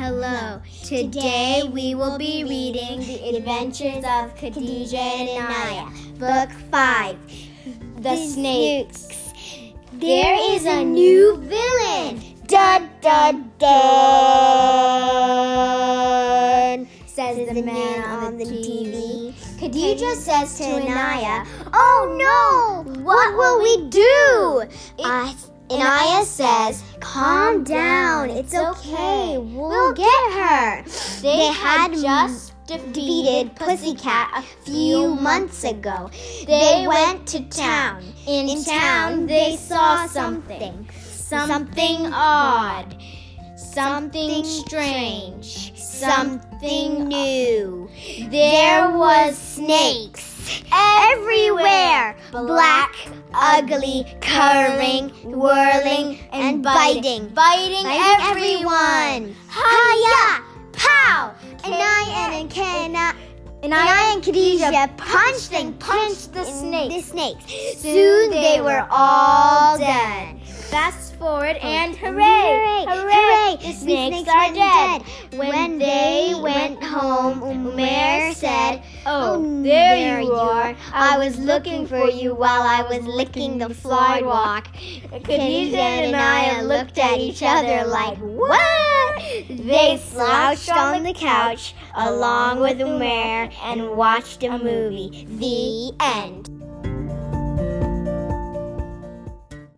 Hello. Today we will be reading The Adventures of Khadijah and Inaya, Book 5 The Snakes. There is a new villain. Dun dun dun, says the man on the TV. Khadijah says to Inaya, Oh no, what will we do? I Inaya says, Calm down, it's okay, we'll get her. They had just defeated Pussycat a few months ago. They went to town. In town, they saw something. Something odd. Something strange. Something new. There was snakes everywhere. Ugly, curving, whirling, and biting. Biting, everyone. Hiya! Pow! And I and Kana and I and Khadijah punched and punched the snakes. The snakes. Soon they were all dead. Fast forward oh, and hooray! Hooray! The snakes are dead. When they went home, Umair said, Oh, oh, there you are. I was looking for you while I was licking the sidewalk. Khadijah and I looked at each other like, What? They slouched on the couch along with Umair and watched a movie. The end.